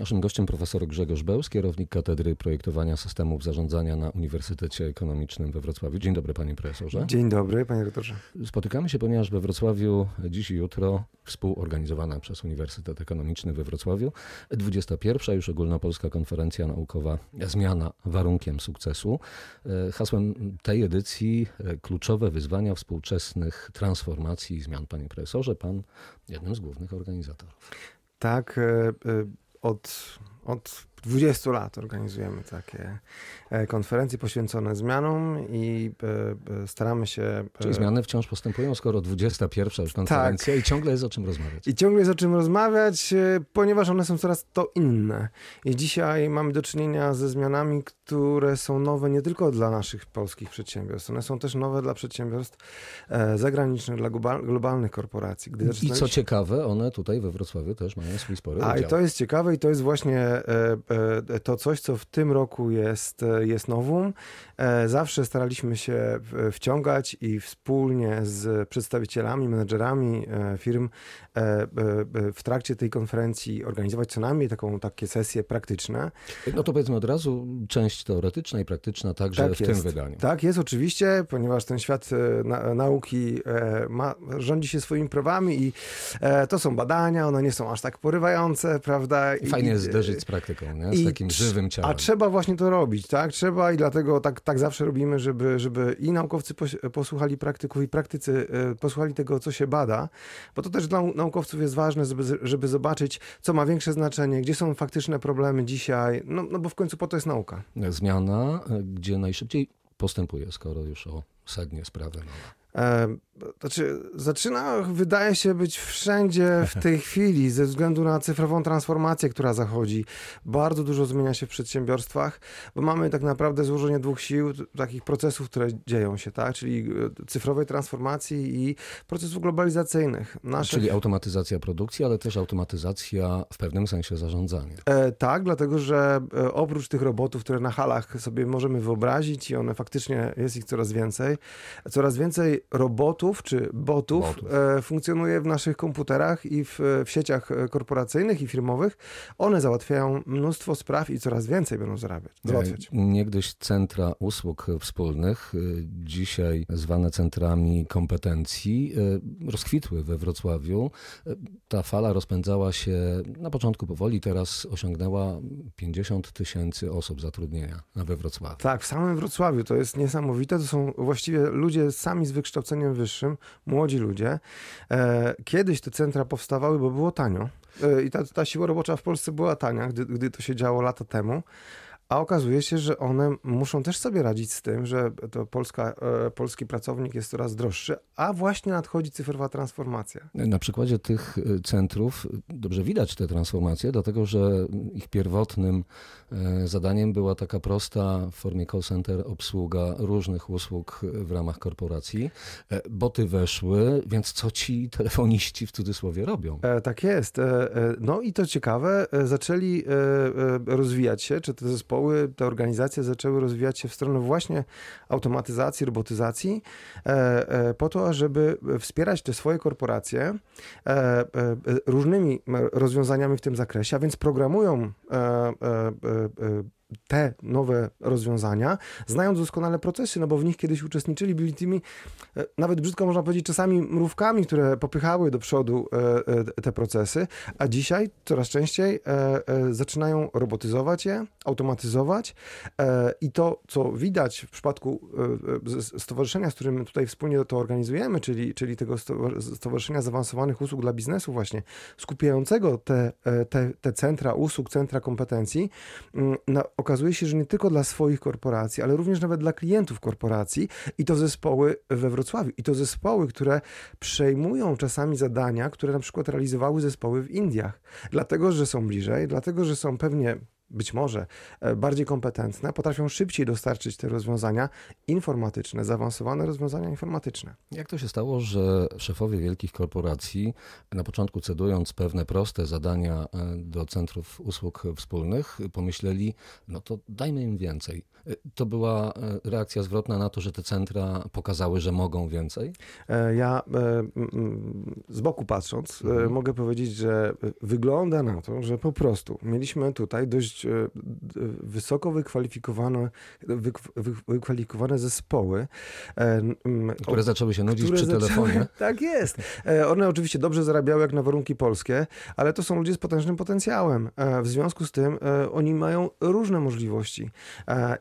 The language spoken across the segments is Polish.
Naszym gościem profesor Grzegorz Bełz, kierownik Katedry Projektowania Systemów Zarządzania na Uniwersytecie Ekonomicznym we Wrocławiu. Dzień dobry panie profesorze. Dzień dobry panie rektorze. Spotykamy się, ponieważ we Wrocławiu dziś i jutro współorganizowana przez Uniwersytet Ekonomiczny we Wrocławiu 21. już ogólnopolska konferencja naukowa Zmiana warunkiem sukcesu. Hasłem tej edycji kluczowe wyzwania współczesnych transformacji i zmian. Panie profesorze, pan jednym z głównych organizatorów. Tak, e, e, od, od 20 lat organizujemy takie e, konferencje poświęcone zmianom i e, e, staramy się. Czyli zmiany wciąż postępują, skoro 21 już konferencja tak. i ciągle jest o czym rozmawiać. I ciągle jest o czym rozmawiać, ponieważ one są coraz to inne. I dzisiaj mamy do czynienia ze zmianami, które są nowe nie tylko dla naszych polskich przedsiębiorstw, one są też nowe dla przedsiębiorstw zagranicznych, dla globalnych korporacji. Gdy I co ciekawe, one tutaj we Wrocławiu też mają swój spory A udział. i to jest ciekawe i to jest właśnie to coś, co w tym roku jest, e, jest nowum. E, zawsze staraliśmy się wciągać i wspólnie z przedstawicielami, menedżerami firm w trakcie tej konferencji organizować co najmniej taką, takie sesje praktyczne. No to powiedzmy od razu, część teoretyczna i praktyczna także tak w jest. tym wydaniu. Tak jest oczywiście, ponieważ ten świat na, nauki ma, rządzi się swoimi prawami i to są badania, one nie są aż tak porywające, prawda? Fajnie I, jest zderzyć z praktyką, nie? z takim żywym ciałem. A trzeba właśnie to robić, tak? Trzeba i dlatego tak, tak zawsze robimy, żeby, żeby i naukowcy posłuchali praktyków, i praktycy e, posłuchali tego, co się bada, bo to też dla naukowców jest ważne, żeby, żeby zobaczyć, co ma większe znaczenie, gdzie są faktyczne problemy dzisiaj, no, no bo w końcu po to jest nauka. Zmiana, e, gdzie najszybciej postępuje, skoro już o sednie sprawy mowa. Znaczy, zaczyna, wydaje się, być wszędzie w tej chwili, ze względu na cyfrową transformację, która zachodzi. Bardzo dużo zmienia się w przedsiębiorstwach, bo mamy tak naprawdę złożenie dwóch sił, takich procesów, które dzieją się, tak? czyli e, cyfrowej transformacji i procesów globalizacyjnych. Naszych... Czyli automatyzacja produkcji, ale też automatyzacja w pewnym sensie zarządzania. E, tak, dlatego że e, oprócz tych robotów, które na halach sobie możemy wyobrazić i one faktycznie jest ich coraz więcej, coraz więcej robotów czy botów, botów. E, funkcjonuje w naszych komputerach i w, w sieciach e, korporacyjnych i firmowych. One załatwiają mnóstwo spraw i coraz więcej będą zarabiać, e, załatwiać. Niegdyś centra usług wspólnych, dzisiaj zwane centrami kompetencji, rozkwitły we Wrocławiu. Ta fala rozpędzała się na początku powoli, teraz osiągnęła 50 tysięcy osób zatrudnienia we Wrocławiu. Tak, w samym Wrocławiu to jest niesamowite. To są właściwie ludzie sami z wykształceniem wyższym, młodzi ludzie. E, kiedyś te centra powstawały, bo było tanio. E, I ta, ta siła robocza w Polsce była tania, gdy, gdy to się działo lata temu. A okazuje się, że one muszą też sobie radzić z tym, że to Polska, e, polski pracownik jest coraz droższy, a właśnie nadchodzi cyfrowa transformacja. Na przykładzie tych e, centrów dobrze widać tę transformację, dlatego że ich pierwotnym e, zadaniem była taka prosta w formie call center obsługa różnych usług w ramach korporacji. Boty weszły, więc co ci telefoniści w cudzysłowie robią? tak jest. no i to ciekawe, zaczęli rozwijać się, czy te zespoły zespoły, te organizacje zaczęły rozwijać się w stronę właśnie automatyzacji, robotyzacji, e, e, po to, żeby wspierać te swoje korporacje e, różnymi rozwiązaniami w tym zakresie, a więc programują te nowe rozwiązania, znając doskonale procesy, no bo w nich kiedyś uczestniczyli, byli tymi, e, nawet brzydko można powiedzieć, czasami mrówkami, które popychały do przodu e, e, te procesy, a dzisiaj coraz częściej zaczynają robotyzować je, automatyzować i to, co widać w przypadku stowarzyszenia, z którym tutaj wspólnie to organizujemy, czyli, czyli tego Stowarzyszenia Zaawansowanych Usług dla Biznesu właśnie, skupiającego te, te, te centra usług, centra kompetencji, mm, na okazuje się, że nie tylko dla swoich korporacji, ale również nawet dla klientów korporacji i to zespoły we Wrocławiu. I to zespoły, które przejmują czasami zadania, które na przykład realizowały zespoły w Indiach. Dlatego, że są bliżej, dlatego, że są pewnie być może e, bardziej kompetentne, potrafią szybciej dostarczyć te rozwiązania informatyczne, zaawansowane rozwiązania informatyczne. Jak to się stało, że szefowie wielkich korporacji, na początku cedując pewne proste zadania e, do centrów usług wspólnych, pomyśleli, no to dajmy im więcej. E, to była reakcja zwrotna na to, że te centra pokazały, że mogą więcej? Ja z boku patrząc, mhm. mogę powiedzieć, że wygląda na to, że po prostu mieliśmy tutaj dość e, wysoko wykwalifikowane, wykwalifikowane zespoły. E, które zaczęły się nudzić przy zaczęły, telefonie. Tak jest. E, one oczywiście dobrze zarabiały jak na warunki polskie, ale to są ludzie z potężnym potencjałem. W związku z tym oni mają różne możliwości.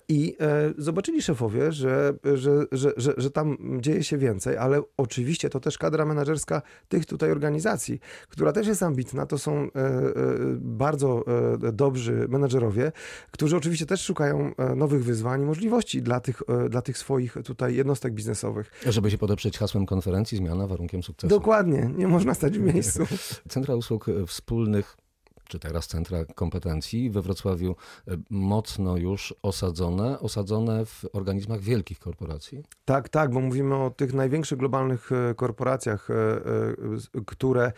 I zobaczyli szefowie, że, że, że, że, że tam dzieje się więcej, ale oczywiście to też kadra menedżerska tych tutaj organizacji, która też jest ambitna. To są bardzo e, dobrzy menedżerowie, którzy oczywiście też szukają e, nowych wyzwań i możliwości dla tych, e, dla tych swoich tutaj jednostek biznesowych. Żeby się podeprzeć hasłem konferencji zmiana warunkiem sukcesu. Dokładnie, nie można stać w miejscu. Centra usług wspólnych czy teraz centra kompetencji we Wrocławiu e, mocno już osadzone, osadzone w organizmach wielkich korporacji? Tak, tak, bo mówimy o tych największych globalnych e, korporacjach, e, które,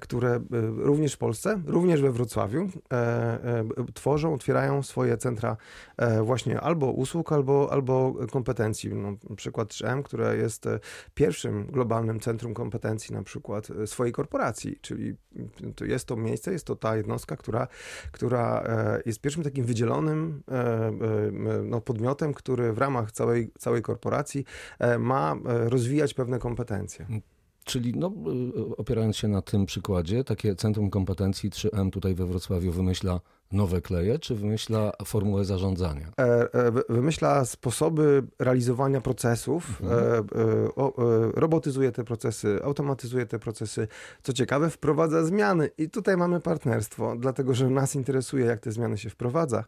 które również w Polsce, również we Wrocławiu tworzą, otwierają swoje centra właśnie albo usług, albo, albo kompetencji. No, przykład 3M, które jest pierwszym globalnym centrum kompetencji na przykład swojej korporacji, czyli jest to miejsce, jest to ta jednostka, jednostka, która, która e, jest pierwszym takim wydzielonym e, e, no, podmiotem, który w ramach całej, całej korporacji ma rozwijać pewne kompetencje. Czyli no, opierając się na tym przykładzie, takie Centrum Kompetencji 3M tutaj we Wrocławiu wymyśla nowe kleje, czy wymyśla formułę zarządzania? Wymyśla sposoby realizowania procesów, mhm. robotyzuje te procesy, automatyzuje te procesy. Co ciekawe, wprowadza zmiany. I tutaj mamy partnerstwo, dlatego że nas interesuje, jak te zmiany się wprowadza.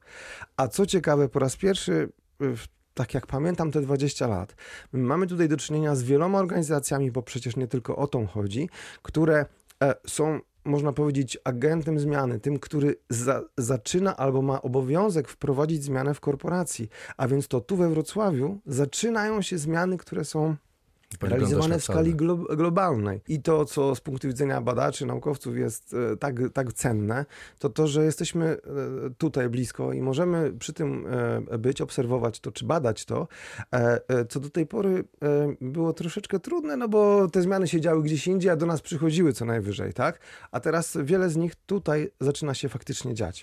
A co ciekawe, po raz pierwszy w tak jak pamiętam te 20 lat, mamy tutaj do czynienia z wieloma organizacjami, bo przecież nie tylko o to chodzi, które e, są można powiedzieć, agentem zmiany, tym, który za, zaczyna albo ma obowiązek wprowadzić zmianę w korporacji. A więc to tu we Wrocławiu zaczynają się zmiany, które są realizowane w skali glo globalnej. I to, co z punktu widzenia badaczy, naukowców jest e, tak, tak cenne, to to, że jesteśmy e, tutaj blisko i możemy przy tym e, być, obserwować to, czy badać to, co do tej pory było troszeczkę trudne, no bo te zmiany się działy gdzieś indziej, a do nas przychodziły co najwyżej, tak? A teraz wiele z nich tutaj zaczyna się faktycznie dziać.